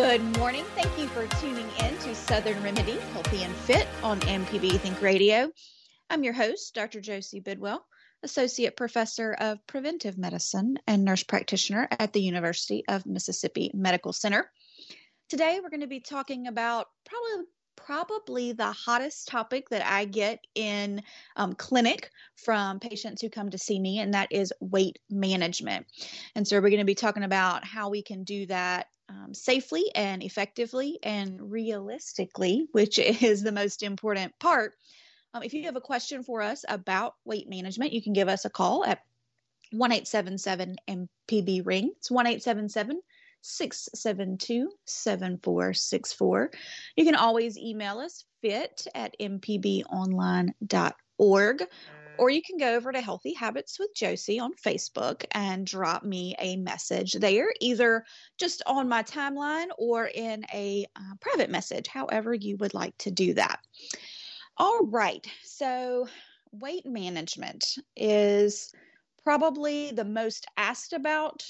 Good morning. Thank you for tuning in to Southern Remedy Healthy and Fit on MPB Think Radio. I'm your host, Dr. Josie Bidwell, Associate Professor of Preventive Medicine and Nurse Practitioner at the University of Mississippi Medical Center. Today, we're going to be talking about probably probably the hottest topic that I get in um, clinic from patients who come to see me, and that is weight management. And so, we're going to be talking about how we can do that um, safely and effectively and realistically, which is the most important part. Um, if you have a question for us about weight management, you can give us a call at 1 MPB ring. It's 1 672 7464. You can always email us fit at mpbonline.org. Or you can go over to Healthy Habits with Josie on Facebook and drop me a message there, either just on my timeline or in a uh, private message, however you would like to do that. All right, so weight management is probably the most asked about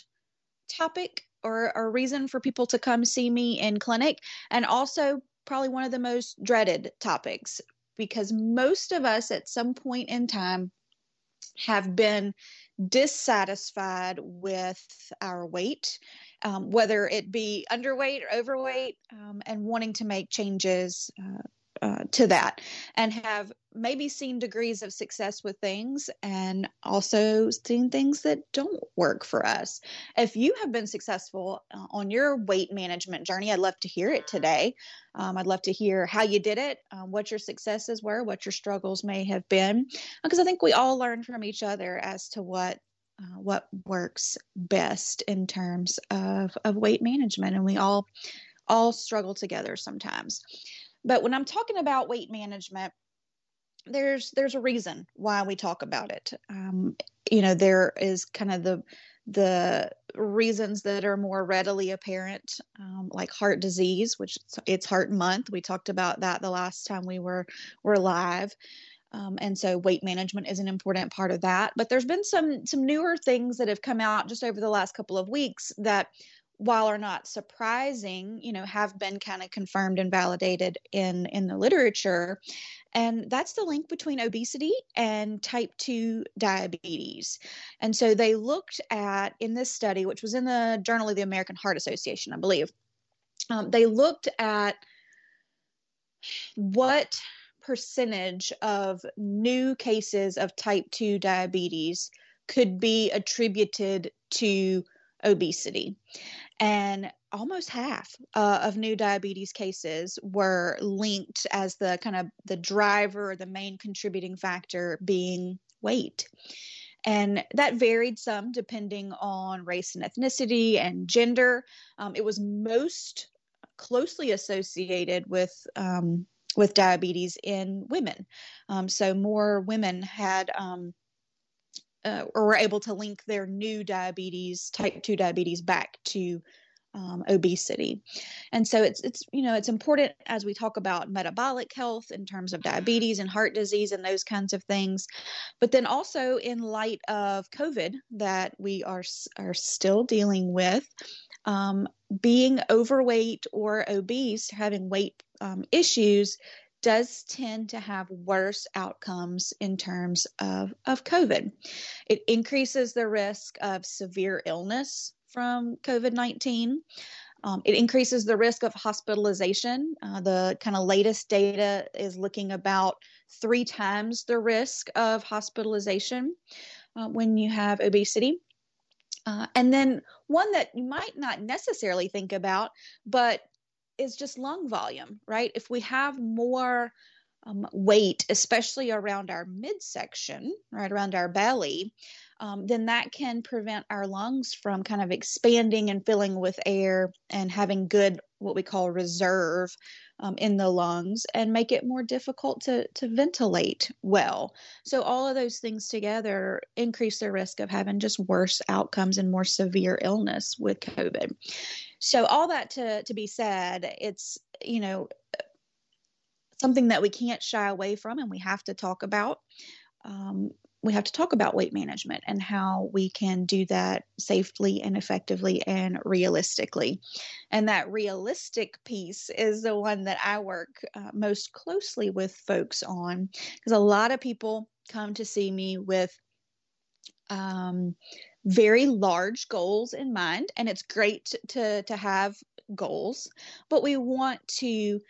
topic or a reason for people to come see me in clinic, and also probably one of the most dreaded topics because most of us at some point in time have been dissatisfied with our weight, um, whether it be underweight or overweight, um, and wanting to make changes uh, uh, to that and have maybe seen degrees of success with things and also seen things that don't work for us. If you have been successful uh, on your weight management journey, I'd love to hear it today. Um, I'd love to hear how you did it, um, what your successes were, what your struggles may have been, because I think we all learn from each other as to what uh, what works best in terms of, of weight management and we all all struggle together sometimes but when I'm talking about weight management, there's there's a reason why we talk about it. Um, you know, there is kind of the the reasons that are more readily apparent, um, like heart disease, which it's Heart Month. We talked about that the last time we were were live. Um, and so weight management is an important part of that but there's been some some newer things that have come out just over the last couple of weeks that while are not surprising, you know, have been kind of confirmed and validated in in the literature. And that's the link between obesity and type 2 diabetes. And so they looked at in this study, which was in the Journal of the American Heart Association, I believe, um, they looked at what percentage of new cases of type 2 diabetes could be attributed to obesity and almost half uh, of new diabetes cases were linked as the kind of the driver or the main contributing factor being weight. And that varied some depending on race and ethnicity and gender. Um, it was most closely associated with um, with diabetes in women. Um, so more women had um, uh, or were able to link their new diabetes, type 2 diabetes, back to um, obesity. And so it's it's you know it's important as we talk about metabolic health in terms of diabetes and heart disease and those kinds of things, but then also in light of COVID that we are are still dealing with. Um, being overweight or obese, having weight um, issues, does tend to have worse outcomes in terms of, of COVID. It increases the risk of severe illness from COVID 19. Um, it increases the risk of hospitalization. Uh, the kind of latest data is looking about three times the risk of hospitalization uh, when you have obesity. Uh, and then one that you might not necessarily think about, but is just lung volume, right? If we have more um, weight, especially around our midsection, right around our belly, um, then that can prevent our lungs from kind of expanding and filling with air and having good, what we call reserve um, in the lungs and make it more difficult to, to ventilate well. So, all of those things together increase the risk of having just worse outcomes and more severe illness with COVID. So, all that to, to be said, it's, you know, something that we can't shy away from and we have to talk about. Um, we have to talk about weight management and how we can do that safely and effectively and realistically. And that realistic piece is the one that I work uh, most closely with folks on because a lot of people come to see me with um, very large goals in mind, and it's great to to have goals, but we want to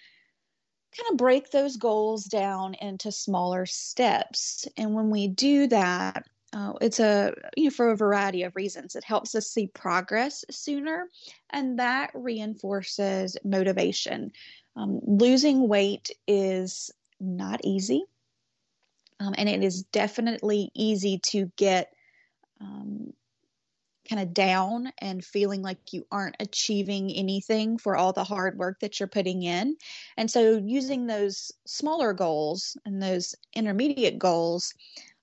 kind of break those goals down into smaller steps. And when we do that, uh, it's a you know for a variety of reasons. It helps us see progress sooner, and that reinforces motivation. Um, losing weight is not easy, um, and it is definitely easy to get um, kind of down and feeling like you aren't achieving anything for all the hard work that you're putting in. And so, using those smaller goals and those intermediate goals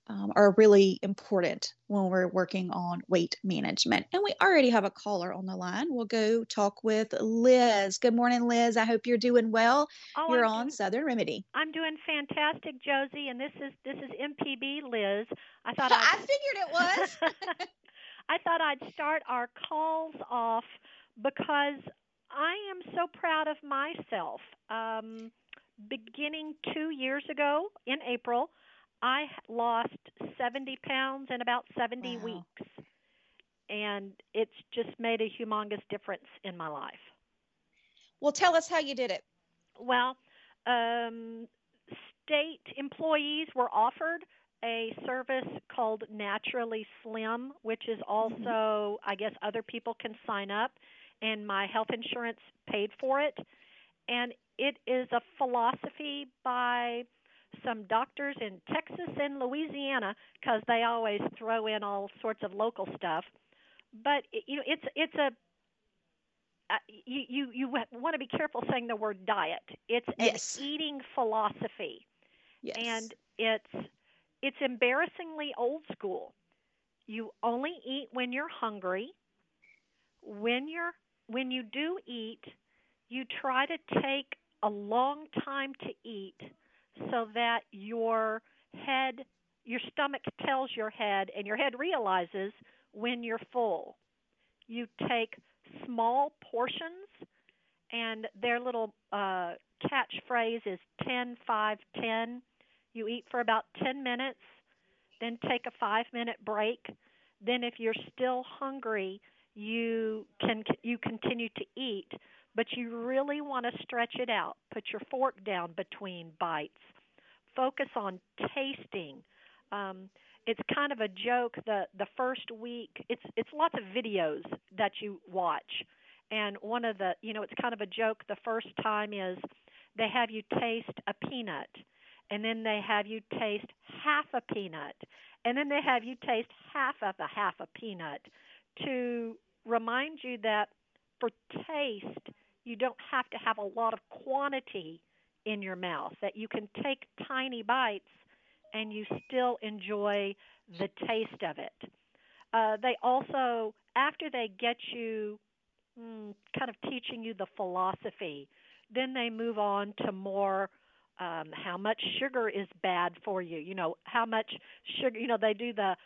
um, are really important when we're working on weight management. And we already have a caller on the line. We'll go talk with Liz. Good morning, Liz. I hope you're doing well. Oh, you're I'm on doing, Southern Remedy. I'm doing fantastic, Josie. And this is this is MPB Liz. I thought I figured it was. I thought I'd start our calls off because I am so proud of myself. Um, beginning two years ago in April, I lost 70 pounds in about 70 wow. weeks. And it's just made a humongous difference in my life. Well, tell us how you did it. Well, um, state employees were offered a service called Naturally Slim, which is mm-hmm. also, I guess, other people can sign up, and my health insurance paid for it. And it is a philosophy by some doctors in Texas and Louisiana because they always throw in all sorts of local stuff. But you know, it's it's a uh, you you you want to be careful saying the word diet. It's yes. an eating philosophy, yes. and it's it's embarrassingly old school. You only eat when you're hungry. When you're when you do eat, you try to take a long time to eat so that your head your stomach tells your head and your head realizes when you're full. You take small portions and their little uh catchphrase is 10 5 10 you eat for about 10 minutes, then take a 5-minute break. Then if you're still hungry, you can you continue to eat, but you really want to stretch it out. Put your fork down between bites. Focus on tasting. Um, it's kind of a joke the the first week it's it's lots of videos that you watch and one of the you know it's kind of a joke the first time is they have you taste a peanut and then they have you taste half a peanut, and then they have you taste half of a half a peanut to remind you that for taste, you don't have to have a lot of quantity in your mouth, that you can take tiny bites and you still enjoy the taste of it. Uh, they also, after they get you mm, kind of teaching you the philosophy, then they move on to more um, how much sugar is bad for you. You know, how much sugar, you know, they do the,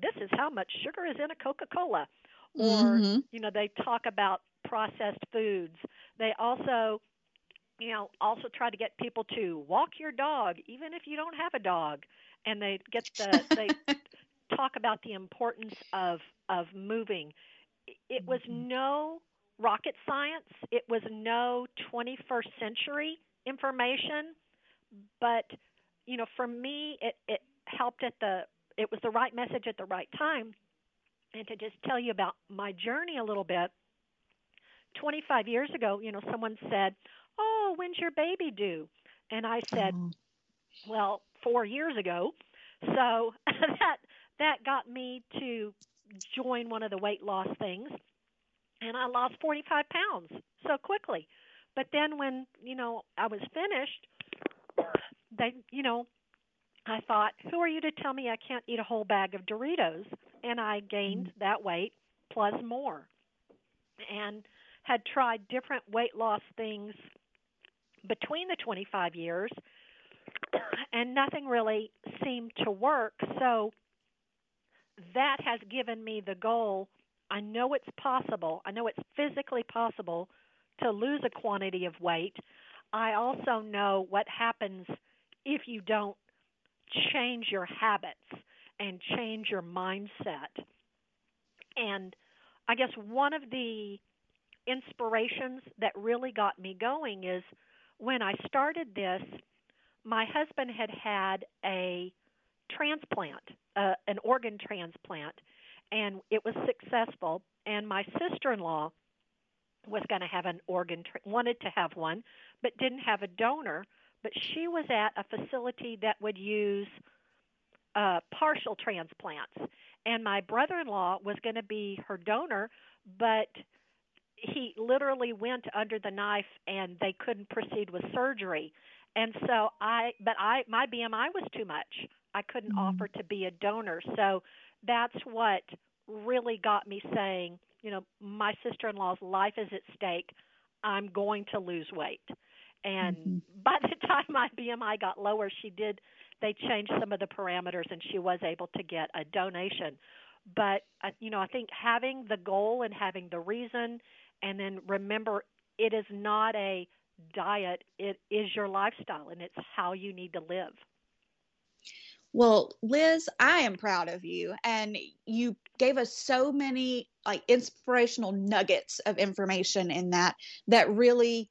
this is how much sugar is in a Coca Cola. Or, mm-hmm. you know, they talk about processed foods. They also, you know, also try to get people to walk your dog, even if you don't have a dog. And they get the, they talk about the importance of, of moving. It was mm-hmm. no rocket science. It was no 21st century information, but you know, for me, it it helped at the it was the right message at the right time. And to just tell you about my journey a little bit, 25 years ago, you know, someone said, "Oh, when's your baby due?" And I said, oh. "Well, 4 years ago." So that that got me to join one of the weight loss things, and I lost 45 pounds so quickly. But then when you know I was finished, they you know I thought, who are you to tell me I can't eat a whole bag of Doritos? And I gained mm-hmm. that weight plus more. And had tried different weight loss things between the 25 years, and nothing really seemed to work. So that has given me the goal. I know it's possible, I know it's physically possible to lose a quantity of weight. I also know what happens if you don't change your habits and change your mindset. And I guess one of the inspirations that really got me going is when I started this, my husband had had a transplant, uh, an organ transplant, and it was successful. And my sister in law was going to have an organ, tra- wanted to have one, but didn't have a donor. But she was at a facility that would use uh, partial transplants. And my brother in law was going to be her donor, but he literally went under the knife and they couldn't proceed with surgery. And so I but I my BMI was too much. I couldn't mm-hmm. offer to be a donor. So that's what really got me saying, you know, my sister-in-law's life is at stake. I'm going to lose weight. And mm-hmm. by the time my BMI got lower, she did they changed some of the parameters and she was able to get a donation. But uh, you know, I think having the goal and having the reason and then remember it is not a diet, it is your lifestyle and it's how you need to live. Well, Liz, I am proud of you. And you gave us so many like inspirational nuggets of information in that that really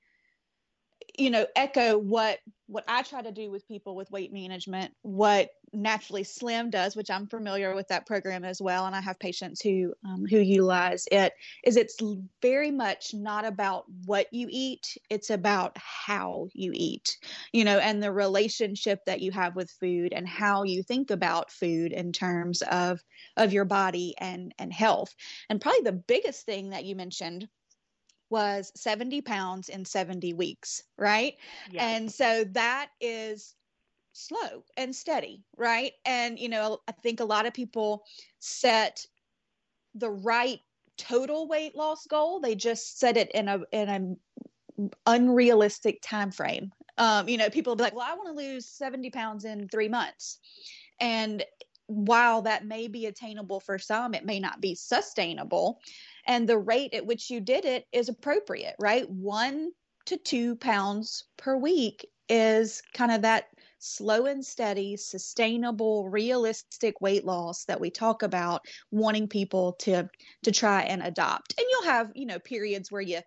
you know echo what what i try to do with people with weight management what naturally slim does which i'm familiar with that program as well and i have patients who um, who utilize it is it's very much not about what you eat it's about how you eat you know and the relationship that you have with food and how you think about food in terms of of your body and and health. And probably the biggest thing that you mentioned was 70 pounds in 70 weeks, right? Yes. And so that is slow and steady, right? And, you know, I think a lot of people set the right total weight loss goal. They just set it in a, in a unrealistic time frame. Um, you know, people will be like, well, I want to lose 70 pounds in three months. And while that may be attainable for some, it may not be sustainable and the rate at which you did it is appropriate, right? One to two pounds per week is kind of that slow and steady, sustainable, realistic weight loss that we talk about wanting people to to try and adopt. And you'll have, you know, periods where you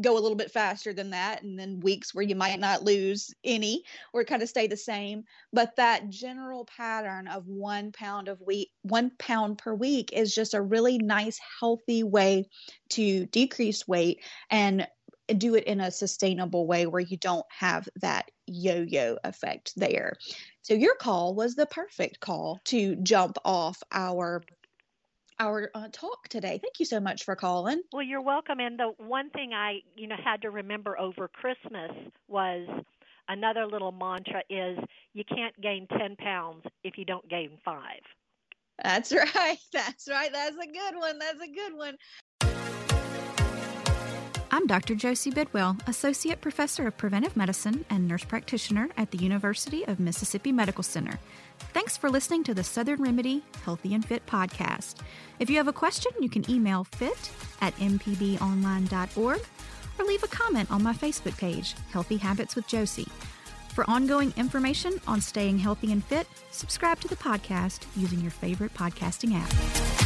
go a little bit faster than that and then weeks where you might not lose any or kind of stay the same. But that general pattern of one pound of wheat one pound per week is just a really nice healthy way to decrease weight and do it in a sustainable way where you don't have that yo-yo effect there. So your call was the perfect call to jump off our our uh, talk today. Thank you so much for calling. Well, you're welcome. And the one thing I, you know, had to remember over Christmas was another little mantra is you can't gain 10 pounds if you don't gain 5. That's right. That's right. That's a good one. That's a good one. I'm Dr. Josie Bidwell, Associate Professor of Preventive Medicine and Nurse Practitioner at the University of Mississippi Medical Center. Thanks for listening to the Southern Remedy Healthy and Fit podcast. If you have a question, you can email fit at mpbonline.org or leave a comment on my Facebook page, Healthy Habits with Josie. For ongoing information on staying healthy and fit, subscribe to the podcast using your favorite podcasting app.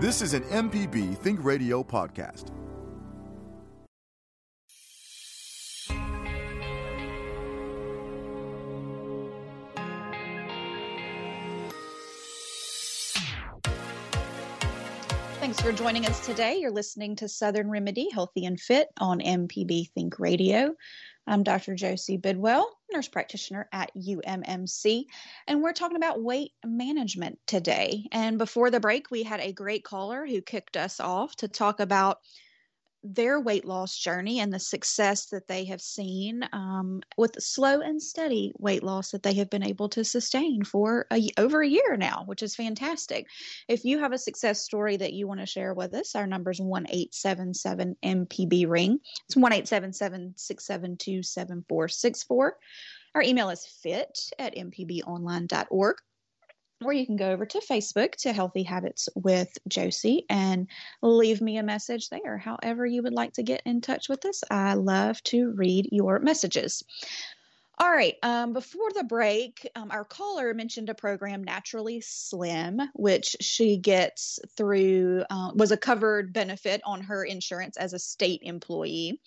This is an MPB Think Radio podcast. Thanks for joining us today. You're listening to Southern Remedy Healthy and Fit on MPB Think Radio. I'm Dr. Josie Bidwell, nurse practitioner at UMMC, and we're talking about weight management today. And before the break, we had a great caller who kicked us off to talk about their weight loss journey and the success that they have seen um, with slow and steady weight loss that they have been able to sustain for a, over a year now, which is fantastic. If you have a success story that you want to share with us, our number is 1877 MPB Ring. It's 1 877 672 7464. Our email is fit at mpbonline.org or you can go over to Facebook to Healthy Habits with Josie and leave me a message there. However, you would like to get in touch with us, I love to read your messages. All right. Um, before the break, um, our caller mentioned a program, Naturally Slim, which she gets through, uh, was a covered benefit on her insurance as a state employee.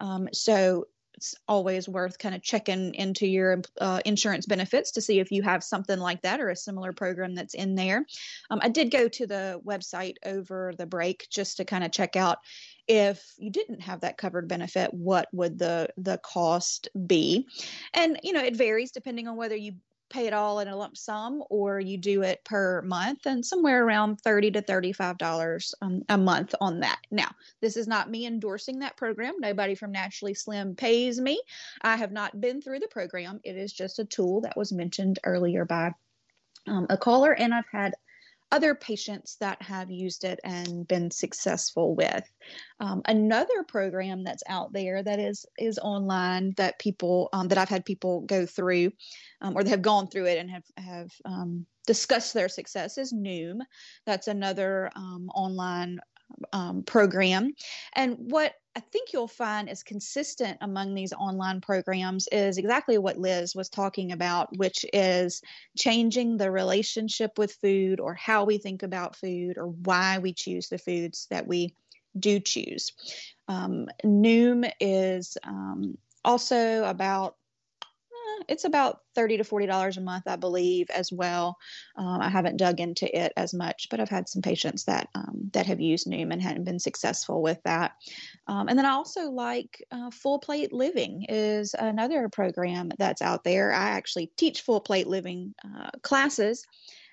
Um, so it's always worth kind of checking into your uh, insurance benefits to see if you have something like that or a similar program that's in there. Um, I did go to the website over the break just to kind of check out if you didn't have that covered benefit what would the the cost be and you know it varies depending on whether you pay it all in a lump sum or you do it per month and somewhere around 30 to 35 dollars um, a month on that. Now this is not me endorsing that program. Nobody from naturally slim pays me. I have not been through the program. It is just a tool that was mentioned earlier by um, a caller and i've had other patients that have used it and been successful with. Um, another program that's out there that is is online that people um, that I've had people go through um, or they have gone through it and have have um, discussed their success is Noom. That's another um, online um, program. And what I think you'll find is consistent among these online programs is exactly what Liz was talking about, which is changing the relationship with food or how we think about food or why we choose the foods that we do choose. Um, Noom is um, also about it's about thirty to forty dollars a month, I believe, as well. Um, I haven't dug into it as much, but I've had some patients that um, that have used Noom and hadn't been successful with that. Um, and then I also like uh, Full Plate Living is another program that's out there. I actually teach Full Plate Living uh, classes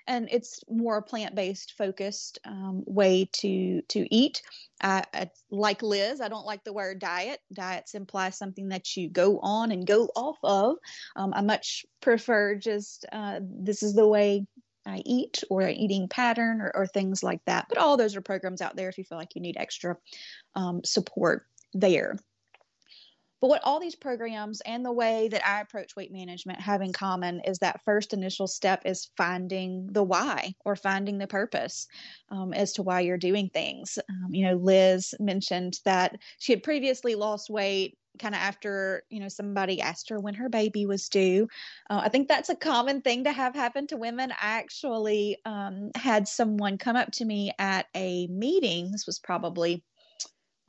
and it's more a plant-based focused um, way to to eat. I, I, like Liz, I don't like the word diet. Diets imply something that you go on and go off of. Um, I much prefer just uh, this is the way I eat or an eating pattern or, or, things like that. But all those are programs out there if you feel like you need extra um, support there. But what all these programs and the way that I approach weight management have in common is that first initial step is finding the why or finding the purpose um, as to why you're doing things. Um, you know, Liz mentioned that she had previously lost weight kind of after you know somebody asked her when her baby was due uh, i think that's a common thing to have happen to women i actually um, had someone come up to me at a meeting this was probably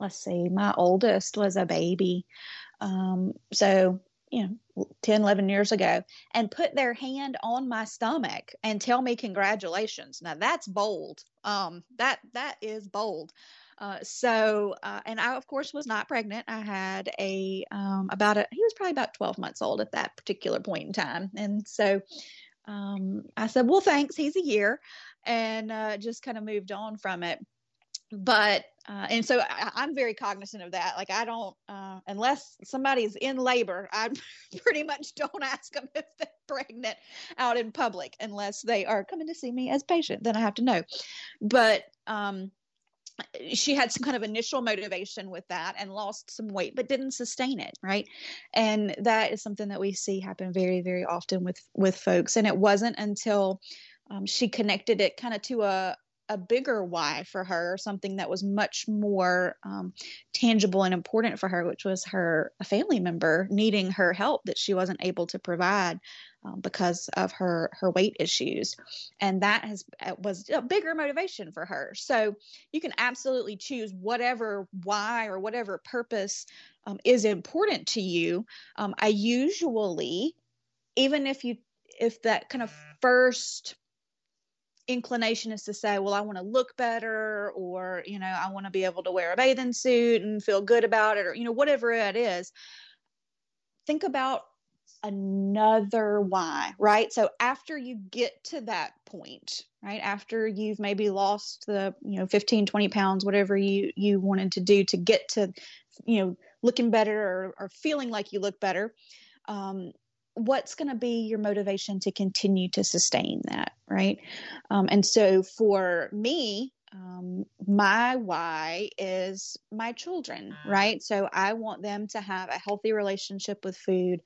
let's see, my oldest was a baby. Um, so, you know, 10, 11 years ago, and put their hand on my stomach and tell me congratulations. Now that's bold. Um, that that is bold. Uh, so, uh, and I, of course, was not pregnant. I had a, um, about a, he was probably about 12 months old at that particular point in time. And so um, I said, well, thanks. He's a year. And uh, just kind of moved on from it but uh, and so I, am very cognizant of that. Like I don't, uh, unless somebody's in labor, I pretty much don't ask them if they're pregnant out in public unless they are coming to see me as patient. Then I have to know. But um, she had some kind of initial motivation with that and lost some weight, but didn't sustain it, right? And that is something that we see happen very, very often with with folks. And it wasn't until um, she connected it kind of to a a bigger why for her, something that was much more um, tangible and important for her, which was her a family member needing her help that she wasn't able to provide um, because of her her weight issues, and that has uh, was a bigger motivation for her. So you can absolutely choose whatever why or whatever purpose um, is important to you. Um, I usually, even if you if that kind of first inclination is to say, well, I want to look better, or, you know, I want to be able to wear a bathing suit and feel good about it, or, you know, whatever it is, think about another why, right? So after you get to that point, right, after you've maybe lost the, you know, 15, 20 pounds, whatever you, you wanted to do to get to, you know, looking better or, or feeling like you look better, um, what's going to be your motivation to continue to sustain that right um, and so for me um, my why is my children right so i want them to have a healthy relationship with food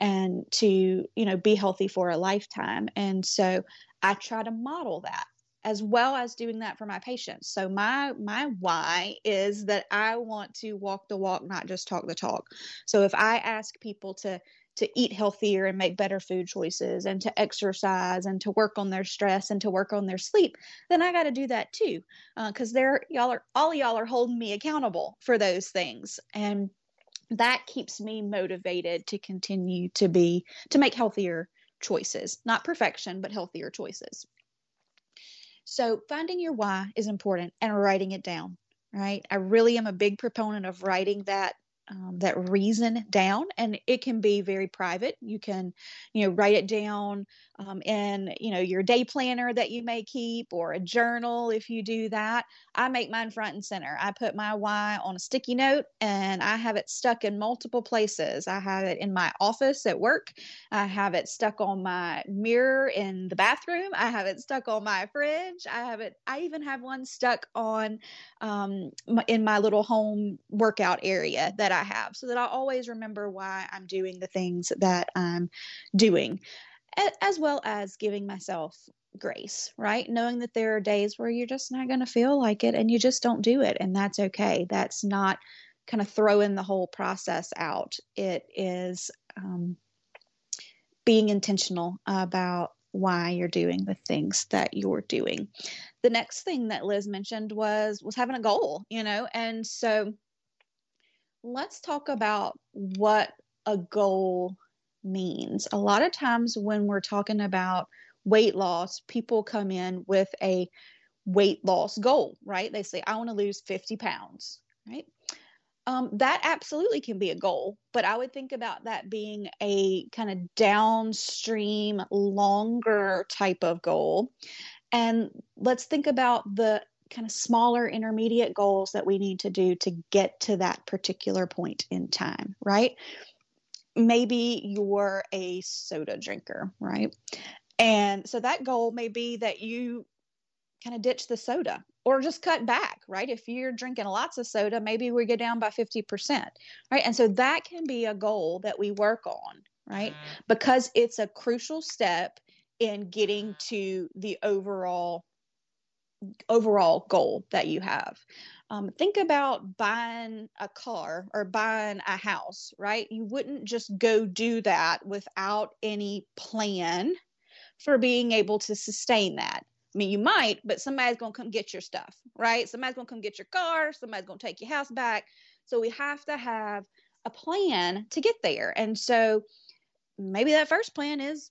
and to you know be healthy for a lifetime and so i try to model that as well as doing that for my patients. So my my why is that I want to walk the walk, not just talk the talk. So if I ask people to to eat healthier and make better food choices and to exercise and to work on their stress and to work on their sleep then i got to do that too because uh, they're y'all are all y'all are holding me accountable for those things. And that keeps me motivated to continue to be to make healthier choices not perfection but healthier choices. So finding your why is important and writing it down right? I really am a big proponent of writing that um, that reason down and it can be very private. You can you know write it down um, in you know your day planner that you may keep or a journal if you do that i make mine front and center. I put my why on a sticky note and i have it stuck in multiple places. I have it in my office at work. I have it stuck on my mirror in the bathroom. I have it stuck on my fridge. I have it i even have one stuck on um, in my little home workout area that i have so that i always remember why i'm doing the things that i'm doing as well as giving myself grace, right? Knowing that there are days where you're just not going to feel like it and you just don't do it. And that's okay. That's not kind of throwing the whole process out. It is um, being intentional about why you're doing the things that you're doing. The next thing that Liz mentioned was was having a goal, you know, and so let's talk about what a goal means. A lot of times when we're talking about weight loss, people come in with a weight loss goal, right? They say, I want to lose 50 pounds, right? Um, that absolutely can be a goal, but I would think about that being a kind of downstream, longer type of goal. And let's think about the kind of smaller intermediate goals that we need to do to get to that particular point in time, right? Maybe you're a soda drinker, right? And so that goal may be that you kind of ditch the soda or just cut back, right? If you're drinking lots of soda, maybe we get down by 50%, right? And so that can be a goal that we work on, right? Mm-hmm. Because it's a crucial step in getting to the overall overall goal that you have. Um, think about buying a car or buying a house, right? You wouldn't just go do that without any plan for being able to sustain that. I mean, you might, but somebody's going to come get your stuff, right? Somebody's going to come get your car. Somebody's going to take your house back. So we have to have a plan to get there. And so maybe that first plan is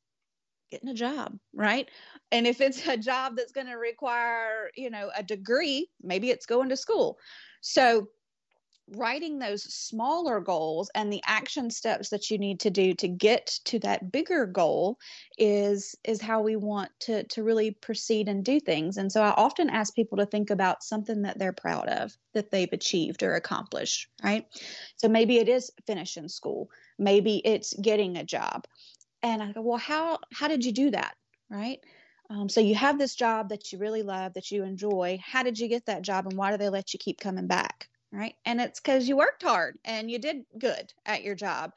getting a job, right? And if it's a job that's going to require, you know, a degree, maybe it's going to school. So writing those smaller goals and the action steps that you need to do to get to that bigger goal is is how we want to to really proceed and do things. And so i often ask people to think about something that they're proud of that they've achieved or accomplished right? So maybe it is finishing school. Maybe it's getting a job. And i go well how how did you do that? Right um, so you have this job that you really love that you enjoy how did you get that job and why do they let you keep coming back right? And it's because you worked hard and you did good at your job.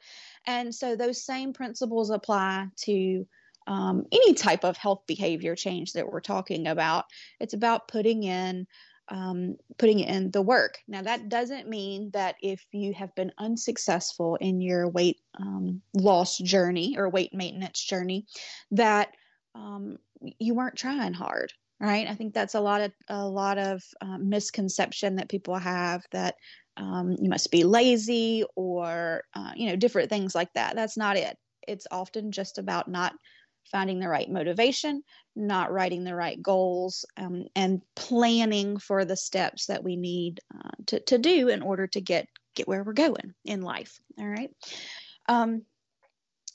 And so those same principles apply to um, any type of health behavior change that we're talking about. It's about putting in um, putting in the work. Now, that doesn't mean that if you have been unsuccessful in your weight um, loss journey or weight maintenance journey, that um, you weren't trying hard right? I think that's a lot of a lot of um, misconception that people have that um, you must be lazy or uh, you know different things like that. That's not it. It's often just about not finding the right motivation not writing the right goals um, and planning for the steps that we need uh, to, to do in order to get get where we're going in life all right? Um,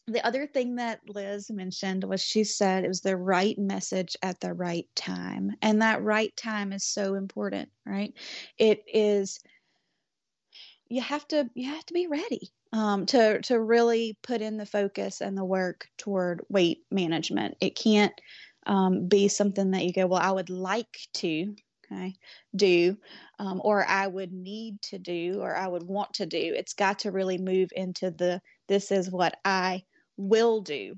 the other thing that Liz mentioned was she said it was the right message at the right time. And that right time is so important, right? It is you have to you have to be ready um, to to really put in the focus and the work toward weight management. It can't um, be something that you go, well, I would like to okay do um, or i would need to do or i would want to do it's got to really move into the this is what i will do.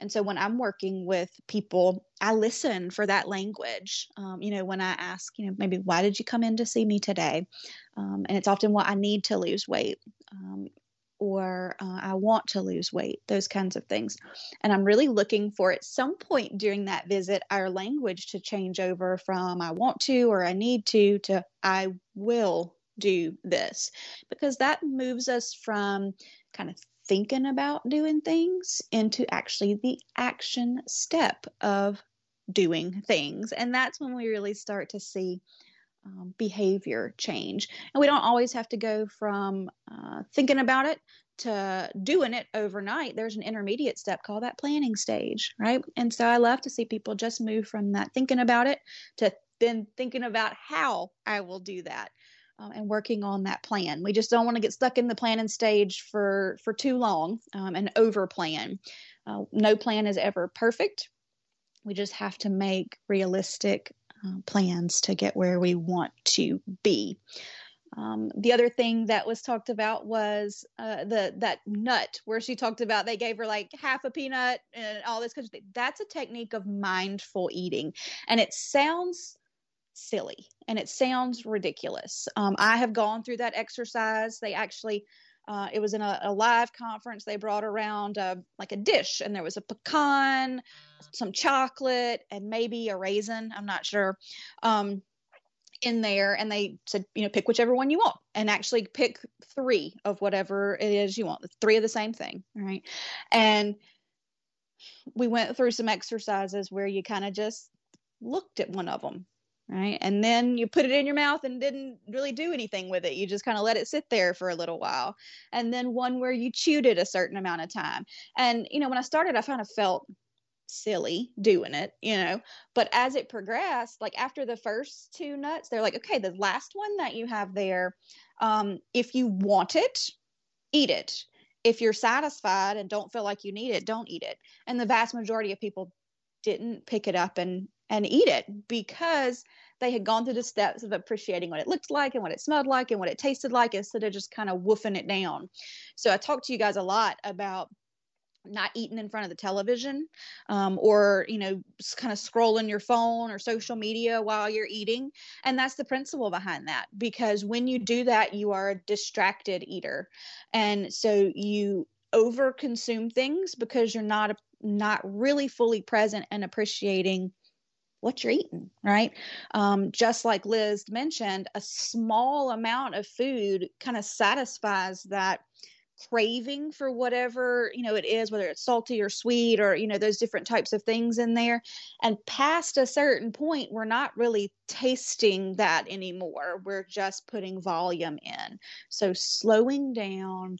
And so when I'm working with people, I listen for that language. Um, you know, when I ask, you know, maybe why did you come in to see me today? Um, and it's often what I need to lose weight um, or uh, I want to lose weight, those kinds of things. And I'm really looking for at some point during that visit our language to change over from I want to or I need to to I will do this because that moves us from kind of thinking about doing things into actually the action step of doing things. And that's when we really start to see um, behavior change. And we don't always have to go from uh, thinking about it to doing it overnight. There's an intermediate step called that planning stage, right? And so I love to see people just move from that thinking about it to then thinking about how I will do that um, and working on that plan. We just don't want to get stuck in the planning stage for for too long um, and over plan. Uh, no plan is ever perfect. We just have to make realistic uh, plans to get where we want to be. Um, the other thing that was talked about was uh, the that nut where she talked about they gave her like half a peanut and all this thing. That's a technique of mindful eating, and it sounds silly and it sounds ridiculous. Um, I have gone through that exercise. They actually, uh, it was in a, a, live conference. They brought around uh, like a dish, and there was a pecan, some chocolate, and maybe a raisin. I'm not sure. Um, in there, and they said, you know, pick whichever one you want, and actually pick three of whatever it is you want. Three of the same thing, right? And we went through some exercises where you kind of just looked at one of them right? And then you put it in your mouth and didn't really do anything with it. You just kind of let it sit there for a little while. And then one where you chewed it a certain amount of time. And, you know, when I started, I kind of felt silly doing it, you know. But as it progressed, like after the first two nuts, they're like, okay, the last one that you have there, um, if you want it, eat it. If you're satisfied and don't feel like you need it, don't eat it. And the vast majority of people didn't pick it up and and eat it because they had gone through the steps of appreciating what it looked like and what it smelled like and what it tasted like instead of just kind of woofing it down. So I talked to you guys a lot about not eating in front of the television um, or you know kind of scrolling your phone or social media while you're eating and that's the principle behind that because when you do that you are a distracted eater and so you over consume things because you're not not really fully present and appreciating what you're eating, right? Um, just like Liz mentioned, a small amount of food kind of satisfies that craving for whatever you know it is whether it's salty or sweet or you know those different types of things in there and past a certain point we're not really tasting that anymore. We're just putting volume in. So slowing down,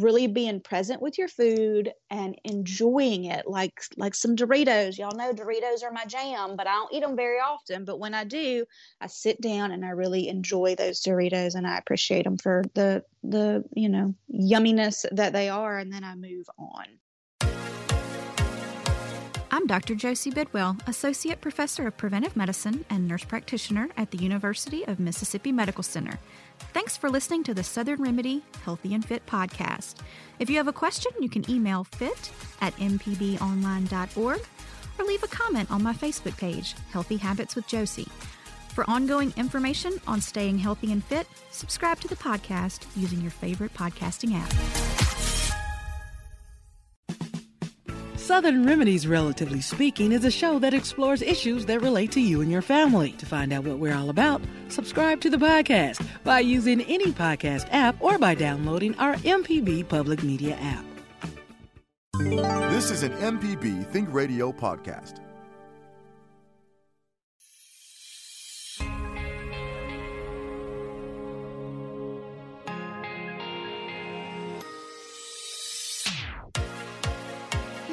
really being present with your food and enjoying it like like some Doritos. Y'all know Doritos are my jam, but I don't eat them very often, but when I do, I sit down and I really enjoy those Doritos and I appreciate them for the the, you know, yumminess that they are and then I move on. I'm Dr. Josie Bidwell, Associate Professor of Preventive Medicine and Nurse Practitioner at the University of Mississippi Medical Center. Thanks for listening to the Southern Remedy Healthy and Fit podcast. If you have a question, you can email fit at mpbonline.org or leave a comment on my Facebook page, Healthy Habits with Josie. For ongoing information on staying healthy and fit, subscribe to the podcast using your favorite podcasting app. Southern Remedies, Relatively Speaking, is a show that explores issues that relate to you and your family. To find out what we're all about, subscribe to the podcast by using any podcast app or by downloading our MPB Public Media app. This is an MPB Think Radio podcast.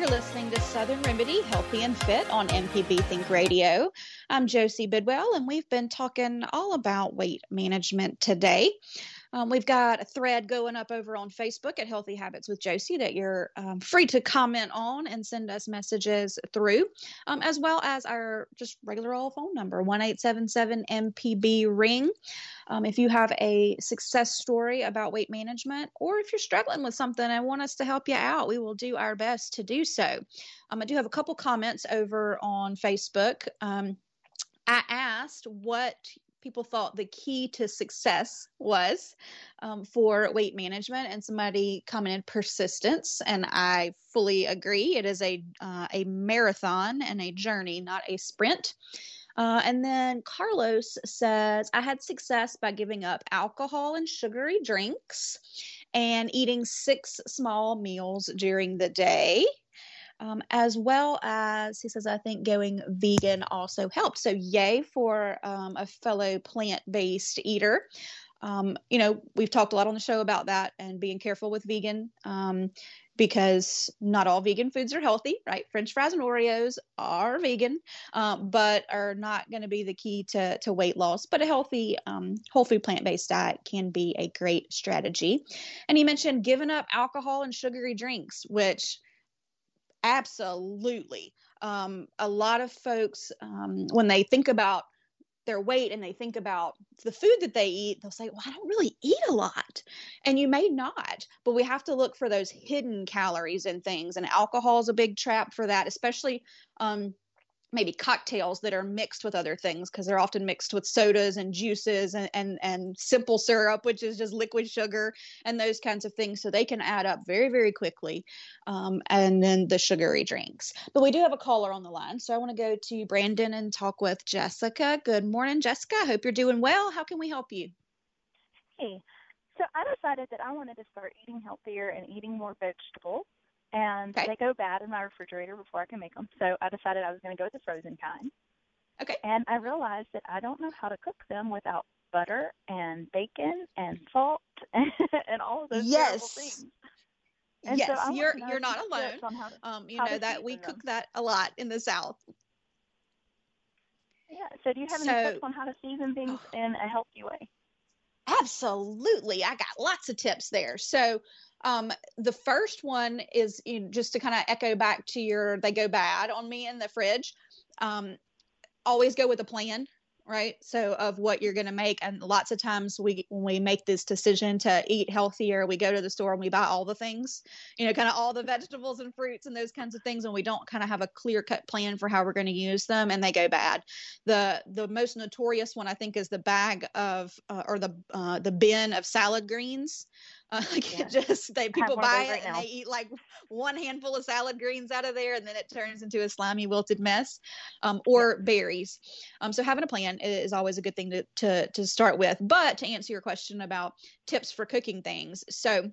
You're listening to Southern Remedy Healthy and Fit on MPB Think Radio. I'm Josie Bidwell, and we've been talking all about weight management today. Um, we've got a thread going up over on Facebook at Healthy Habits with Josie that you're um, free to comment on and send us messages through, um, as well as our just regular old phone number, 1 877 MPB Ring. Um, if you have a success story about weight management, or if you're struggling with something and want us to help you out, we will do our best to do so. Um, I do have a couple comments over on Facebook. Um, I asked what people thought the key to success was um, for weight management, and somebody commented persistence, and I fully agree. It is a uh, a marathon and a journey, not a sprint. Uh, and then Carlos says, I had success by giving up alcohol and sugary drinks and eating six small meals during the day um, as well as he says, I think going vegan also helps. So, yay for um, a fellow plant based eater. Um, you know, we've talked a lot on the show about that and being careful with vegan um, because not all vegan foods are healthy, right? French fries and Oreos are vegan, um, but are not going to be the key to, to weight loss. But a healthy, um, whole food plant based diet can be a great strategy. And he mentioned giving up alcohol and sugary drinks, which Absolutely. Um, a lot of folks, um, when they think about their weight and they think about the food that they eat, they'll say, Well, I don't really eat a lot. And you may not, but we have to look for those hidden calories and things. And alcohol is a big trap for that, especially um, maybe cocktails that are mixed with other things because they're often mixed with sodas and juices and, and and simple syrup which is just liquid sugar and those kinds of things. So they can add up very very quickly um, and then the sugary drinks. But we do have a caller on the line so i want to go to brandon and talk with jessica. Good morning jessica. I hope you're doing well. How can we help you? Hey. So i decided that i wanted to start eating healthier and eating more vegetables and okay. they go bad in my refrigerator before I can make them. So I decided I was going to go with the frozen kind. Okay. And I realized that I don't know how to cook them without butter and bacon and salt and all of those yes. things. And yes, so you're you're not alone. To, um, you know that we them. cook that a lot in the South. Yeah. So do you have so, any tips on how to season things in a healthy way? Absolutely. I got lots of tips there. So um, the first one is you know, just to kind of echo back to your they go bad on me in the fridge. Um, always go with a plan right? So of what you're going to make and lots of times we when we make this decision to eat healthier we go to the store and we buy all the things you know kind of all the vegetables and fruits and those kinds of things and we don't kind of have a clear cut plan for how we're going to use them and they go bad. The the most notorious one i think is the bag of uh, or the uh, the bin of salad greens uh, like yeah. just they people buy it right and now. they eat like one handful of salad greens out of there, and then it turns into a slimy, wilted mess. Um, or yeah. berries. Um, so having a plan is always a good thing to to to start with. But to answer your question about tips for cooking things, so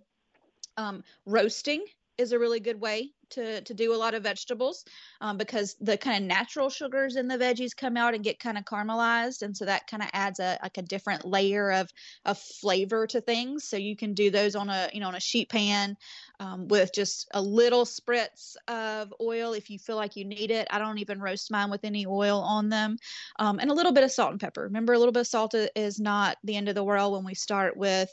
um, roasting is a really good way to to do a lot of vegetables um, because the kind of natural sugars in the veggies come out and get kind of caramelized and so that kind of adds a like a different layer of of flavor to things. So you can do those on a you know on a sheet pan um, with just a little spritz of oil if you feel like you need it. I don't even roast mine with any oil on them um, and a little bit of salt and pepper. Remember a little bit of salt is not the end of the world when we start with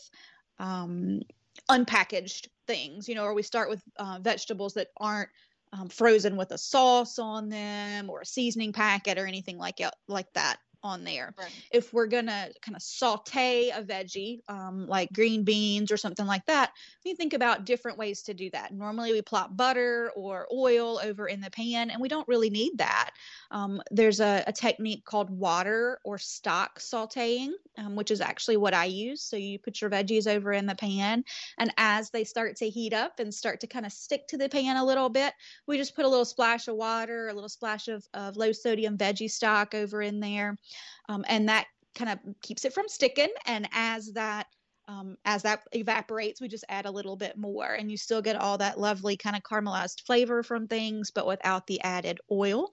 um, unpackaged things, you know, or we start with uh, vegetables that aren't um, frozen with a sauce on them or a seasoning packet or anything like like that on there. Right. If we're gonna kind of saute a veggie, um, like green beans or something like that, we think about different ways to do that. Normally, we plop butter or oil over in the pan, and we don't really need that. Um, there's a, a, technique called water or stock sauteing, um, which is actually what I use. So you put your veggies over in the pan, and as they start to heat up and start to kind of stick to the pan a little bit, we just put a little splash of water, a little splash of, of low sodium veggie stock over in there um, and that kind of keeps it from sticking. And as that um, as that evaporates, we just add a little bit more, and you still get all that lovely kind of caramelized flavor from things, but without the added oil.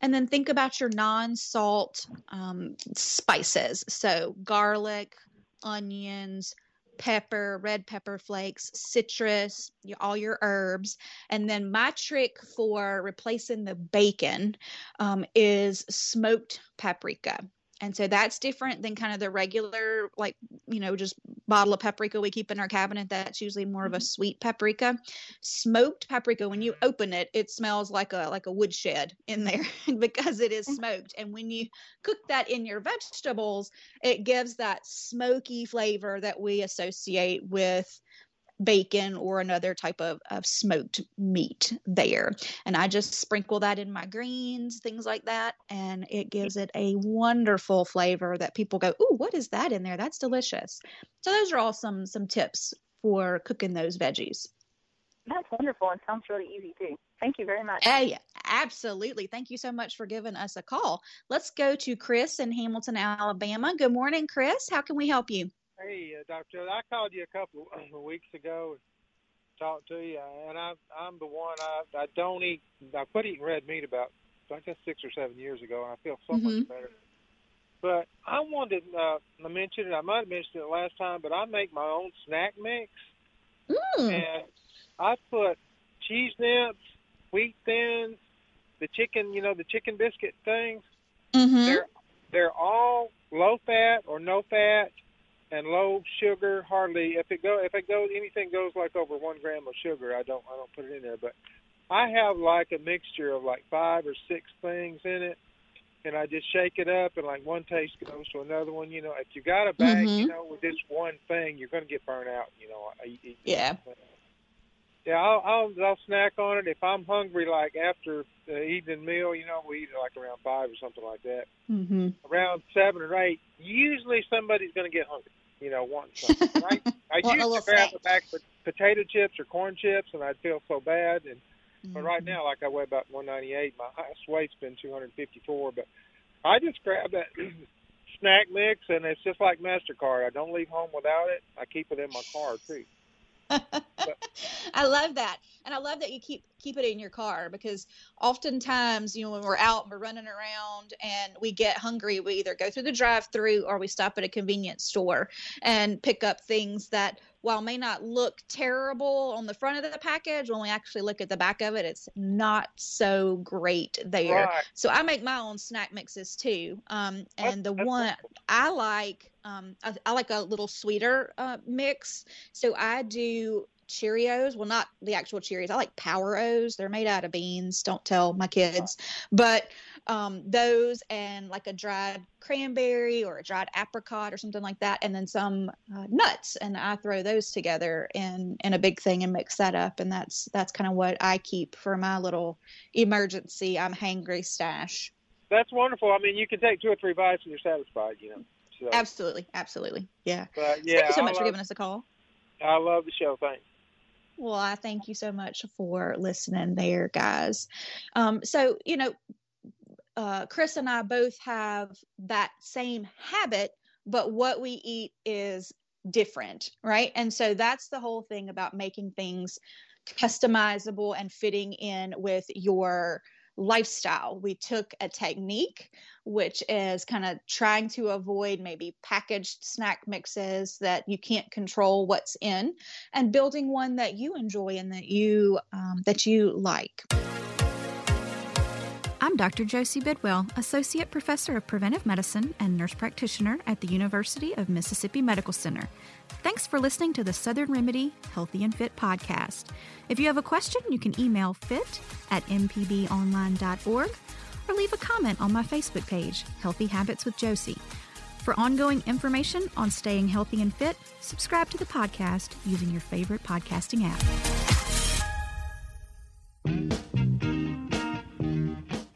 And then think about your non salt um, spices. So, garlic, onions, pepper, red pepper flakes, citrus, all your herbs. And then my trick for replacing the bacon um, is smoked paprika and so that's different than kind of the regular like you know just bottle of paprika we keep in our cabinet that's usually more of a mm-hmm. sweet paprika smoked paprika when you open it it smells like a like a woodshed in there because it is mm. smoked and when you cook that in your vegetables it gives that smoky flavor that we associate with bacon or another type of, of smoked meat there. And I just sprinkle that in my greens, things like that. And it gives it a wonderful flavor that people go, Ooh, what is that in there? That's delicious. So those are all some some tips for cooking those veggies. That's wonderful and sounds really easy too. Thank you very much. Hey, absolutely. Thank you so much for giving us a call. Let's go to Chris in Hamilton, Alabama. Good morning, Chris. How can we help you? Hey, uh, Doctor, I called you a couple of weeks ago and talked to you, and I, I'm the one I I don't eat. I quit eating red meat about I guess six or seven years ago, and I feel so mm-hmm. much better. But I wanted uh, to mention it. I might have mentioned it last time, but I make my own snack mix, mm. and I put cheese nips, wheat thins, the chicken, you know, the chicken biscuit things. Mm-hmm. They're they're all low fat or no fat and low sugar. Hardly if it go if it goes anything goes like over one gram of sugar, I don't I don't put it in there. But I have like a mixture of like five or six things in it, and I just shake it up, and like one taste goes to another one. You know, if you got a bag, mm-hmm. you know, with this one thing, you're going to get burnt out. You know, I eat, yeah. Yeah, I'll, I'll I'll snack on it if I'm hungry. Like after the evening meal, you know, we eat like around five or something like that. Mm-hmm. Around seven or eight, usually somebody's going to get hungry you know, want something. Right? I used to grab a bag of potato chips or corn chips, and I'd feel so bad. And mm-hmm. but right mm-hmm. now, like I weigh about 198. My highest weight's been 254. But I just grab that snack mix, and it's just like Mastercard. I don't leave home without it. I keep it in my car too. I love that. And I love that you keep keep it in your car because oftentimes, you know, when we're out and we're running around and we get hungry, we either go through the drive-through or we stop at a convenience store and pick up things that while may not look terrible on the front of the package, when we actually look at the back of it, it's not so great there. Right. So I make my own snack mixes too. Um, and the one I like, um, I, I, like a little sweeter uh, mix. So I do Cheerios. Well, not the actual Cheerios. I like Power O's. They're made out of beans. Don't tell my kids. But um, those and like a dried cranberry or a dried apricot or something like that, and then some uh, nuts. And I throw those together in in a big thing and mix that up. And that's that's kind of what I keep for my little emergency. I'm hangry stash. That's wonderful. I mean, you can take two or three bites and you're satisfied. You know. So. Absolutely, absolutely, yeah. But, yeah. Thank you so much love, for giving us a call. I love the show. Thanks. Well, I thank you so much for listening there, guys. Um, so, you know, uh, Chris and I both have that same habit, but what we eat is different, right? And so that's the whole thing about making things customizable and fitting in with your lifestyle. We took a technique, which is kind of trying to avoid maybe packaged snack mixes that you can't control what's in, and building one that you enjoy and that you um, that you like. I'm Dr. Josie Bidwell, Associate Professor of Preventive Medicine and Nurse Practitioner at the University of Mississippi Medical Center. Thanks for listening to the Southern Remedy Healthy and Fit podcast. If you have a question, you can email fit at mpbonline.org or leave a comment on my Facebook page, Healthy Habits with Josie. For ongoing information on staying healthy and fit, subscribe to the podcast using your favorite podcasting app.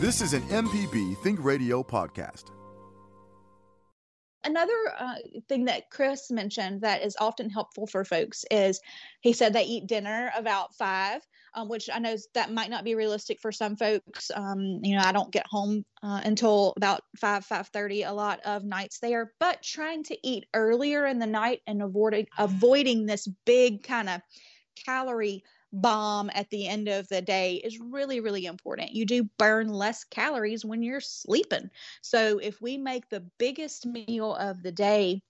This is an MPB Think Radio podcast another uh, thing that Chris mentioned that is often helpful for folks is he said they eat dinner about five, um, which I know that might not be realistic for some folks. Um, you know, I don't get home uh, until about five five thirty a lot of nights there, but trying to eat earlier in the night and avoiding avoiding this big kind of calorie bomb at the end of the day is really, really important. You do burn less calories when you're sleeping. So if we make the biggest meal of the day,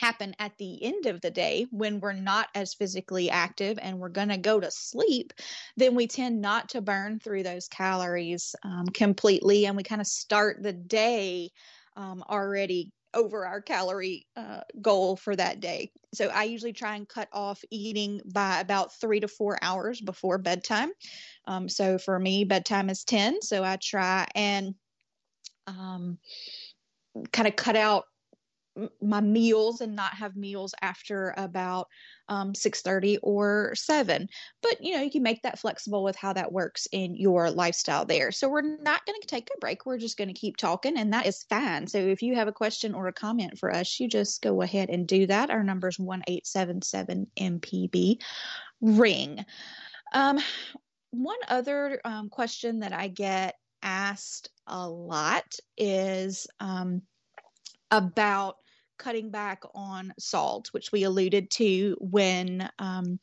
happen at the end of the day when we're not as physically active and we're going to go to sleep, then we tend not to burn through those calories um, completely. And we kind of start the day um, already over our calorie uh, goal for that day. So I usually try and cut off eating by about three to four hours before bedtime. Um, so for me, bedtime is 10. So I try and um, kind of cut out my meals and not have meals after about um, 6.30 or 7 but you know you can make that flexible with how that works in your lifestyle there. So we're not going to take a break. We're just going to keep talking and that is fine. So if you have a question or a comment for us you just go ahead and do that. Our number is 1877 mpb ring. Um, one other um, question that i get asked a lot is um, about cutting back on salt, which we alluded to when um,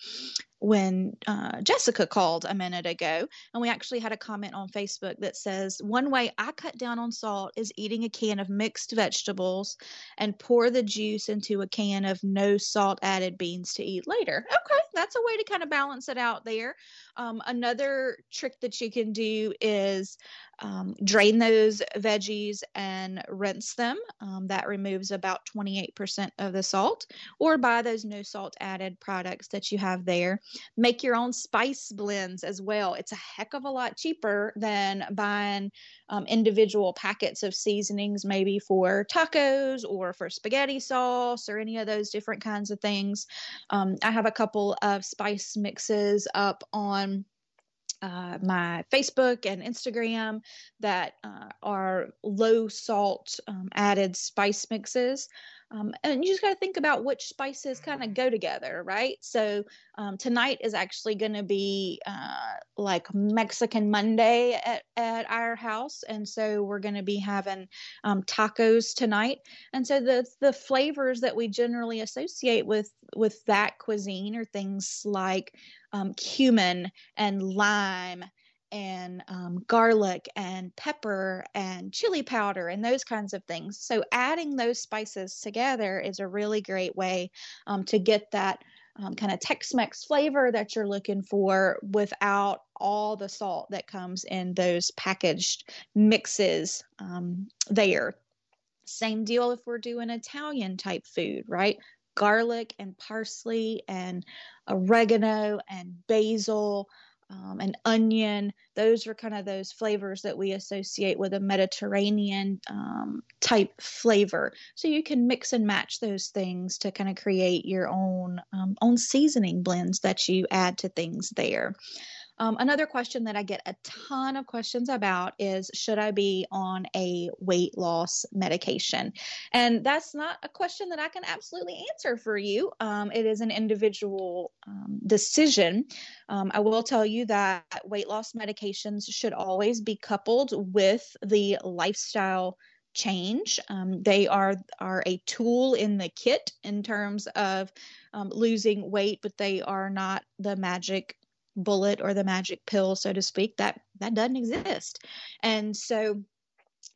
when uh, Jessica called a minute ago. And we actually had a comment on Facebook that says, One way I cut down on salt is eating a can of mixed vegetables and pour the juice into a can of no salt added beans to eat later. Okay, that's a way to kind of balance it out there. Um, another trick that you can do is um, drain those veggies and rinse them. Um, that removes about 28% of the salt, or buy those no salt added products that you have there. Make your own spice blends as well. It's a heck of a lot cheaper than buying um, individual packets of seasonings, maybe for tacos or for spaghetti sauce or any of those different kinds of things. Um, I have a couple of spice mixes up on uh, my Facebook and Instagram that uh, are low salt um, added spice mixes. Um, and you just got to think about which spices kind of go together, right? So um, tonight is actually going to be uh, like Mexican Monday at, at our house, and so we're going to be having um, tacos tonight. And so the the flavors that we generally associate with with that cuisine are things like um, cumin and lime and um, garlic and pepper and chili powder and those kinds of things. So, adding those spices together is a really great way um, to get that um, kind of Tex Mex flavor that you're looking for without all the salt that comes in those packaged mixes um, there. Same deal if we're doing Italian type food, right? Garlic and parsley and oregano and basil um, and onion. Those are kind of those flavors that we associate with a Mediterranean um, type flavor. So you can mix and match those things to kind of create your own um, own seasoning blends that you add to things there. Um, another question that I get a ton of questions about is should I be on a weight loss medication? And that's not a question that I can absolutely answer for you. Um, it is an individual um, decision. Um, I will tell you that weight loss medications should always be coupled with the lifestyle change. Um, they are are a tool in the kit in terms of um, losing weight, but they are not the magic bullet or the magic pill, so to speak. That that doesn't exist, and so.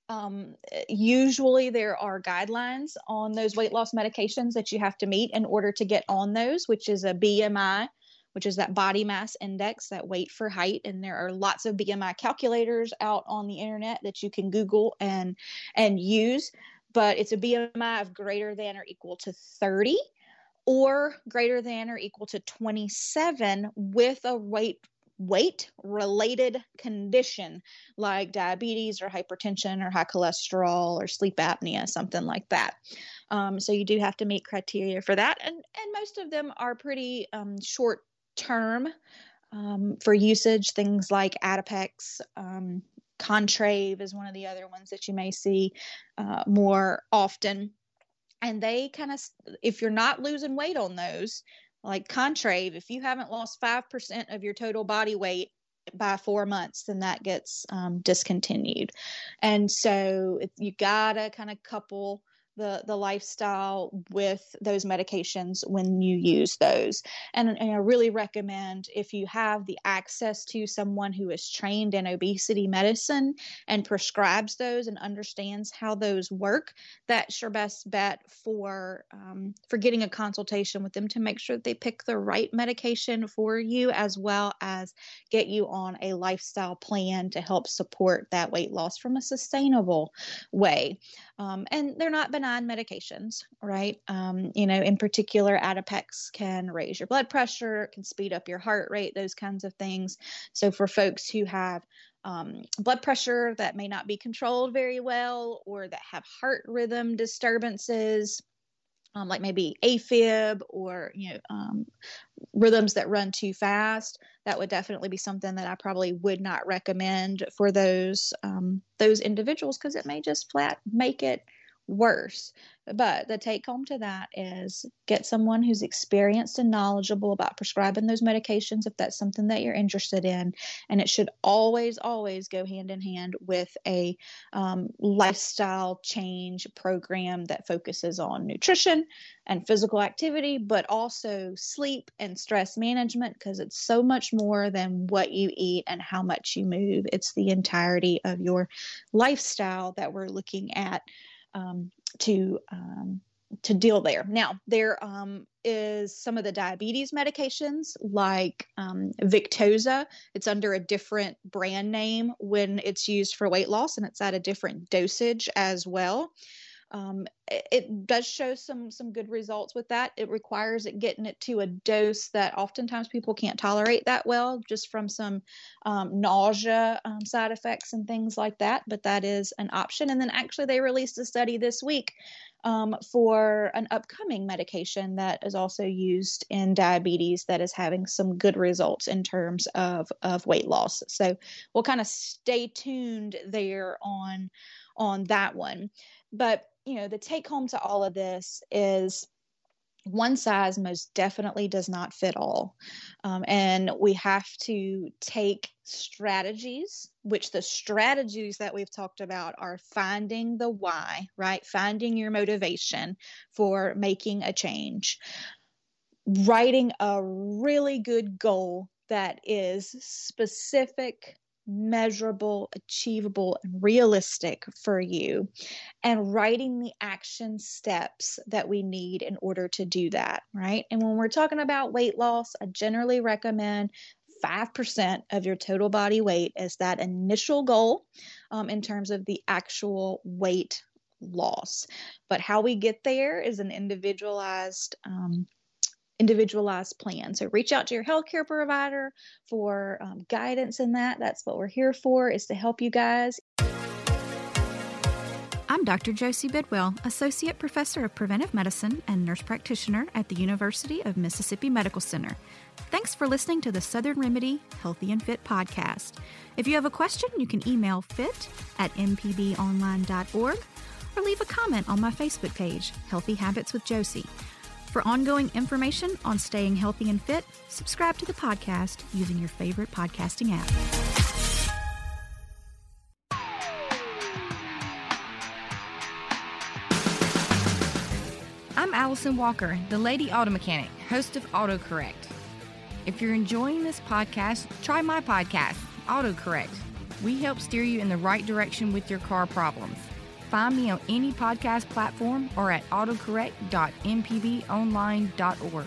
Um, usually, there are guidelines on those weight loss medications that you have to meet in order to get on those, which is a BMI, which is that body mass index, that weight for height. And there are lots of BMI calculators out on the internet that you can Google and and use. But it's a BMI of greater than or equal to 30 or greater than or equal to 27 with a weight weight related condition like diabetes or hypertension or high cholesterol or sleep apnea something like that um, so you do have to meet criteria for that and and most of them are pretty um, short term um, for usage. Things like Adipex, um, Contrave is one of the other ones that you may see uh, more often. And they kind of, if you're not losing weight on those, like Contrave, if you haven't lost 5% of your total body weight by four months, then that gets um, discontinued. And so you gotta kind of couple the the lifestyle with those medications when you use those. And, and, i really recommend if you have the access to someone who is trained in obesity medicine and prescribes those and understands how those work that's your best bet for um, for getting a consultation with them to make sure that they pick the right medication for you as well as get you on a lifestyle plan to help support that weight loss from a sustainable way. Um, and they're not benign medications, right? Um, you know, in particular, Adipex can raise your blood pressure, can speed up your heart rate, those kinds of things. So for folks who have um, blood pressure that may not be controlled very well or that have heart rhythm disturbances, um, like maybe AFib or you know um, rhythms that run too fast. That would definitely be something that I probably would not recommend for those um, those individuals because it may just flat make it worse. But the take home to that is get someone who's experienced and knowledgeable about prescribing those medications if that's something that you're interested in. And it should always, always go hand in hand with a um, lifestyle change program that focuses on nutrition and physical activity, but also sleep and stress management because it's so much more than what you eat and how much you move. It's the entirety of your lifestyle that we're looking at to um, to deal there. Now, there um, is some of the diabetes medications like um, Victoza. It's under a different brand name when it's used for weight loss, and it's at a different dosage as well. Um, it, it, does show some some good results with that. It requires it getting it to a dose that oftentimes people can't tolerate that well, just from some um, nausea um, side effects and things like that. But that is an option. And then actually, they released a study this week um, for an upcoming medication that is also used in diabetes that is having some good results in terms of of weight loss. So we'll kind of stay tuned there on on that one. But you know, the take home to all of this is one size most definitely does not fit all. Um, and we have to take strategies, which the strategies that we've talked about are finding the why, right? Finding your motivation for making a change, writing a really good goal that is specific measurable, achievable, and realistic for you, and writing the action steps that we need in order to do that, right? And when we're talking about weight loss, I generally recommend 5% of your total body weight as that initial goal um, in terms of the actual weight loss. But how we get there is an individualized um, individualized plan. So reach out to your healthcare provider for um, guidance in that. That's what we're here for, is to help you guys. I'm Dr. Josie Bidwell, Associate Professor of Preventive Medicine and Nurse Practitioner at the University of Mississippi Medical Center. Thanks for listening to the Southern Remedy Healthy and Fit podcast. If you have a question, you can email fit at mpbonline.org or leave a comment on my Facebook page, Healthy Habits with Josie. For ongoing information on staying healthy and fit, subscribe to the podcast using your favorite podcasting app. I'm Allison Walker, the Lady Auto Mechanic, host of AutoCorrect. If you're enjoying this podcast, try my podcast, AutoCorrect. We help steer you in the right direction with your car problems. Find me on any podcast platform or at autocorrect.mpbonline.org.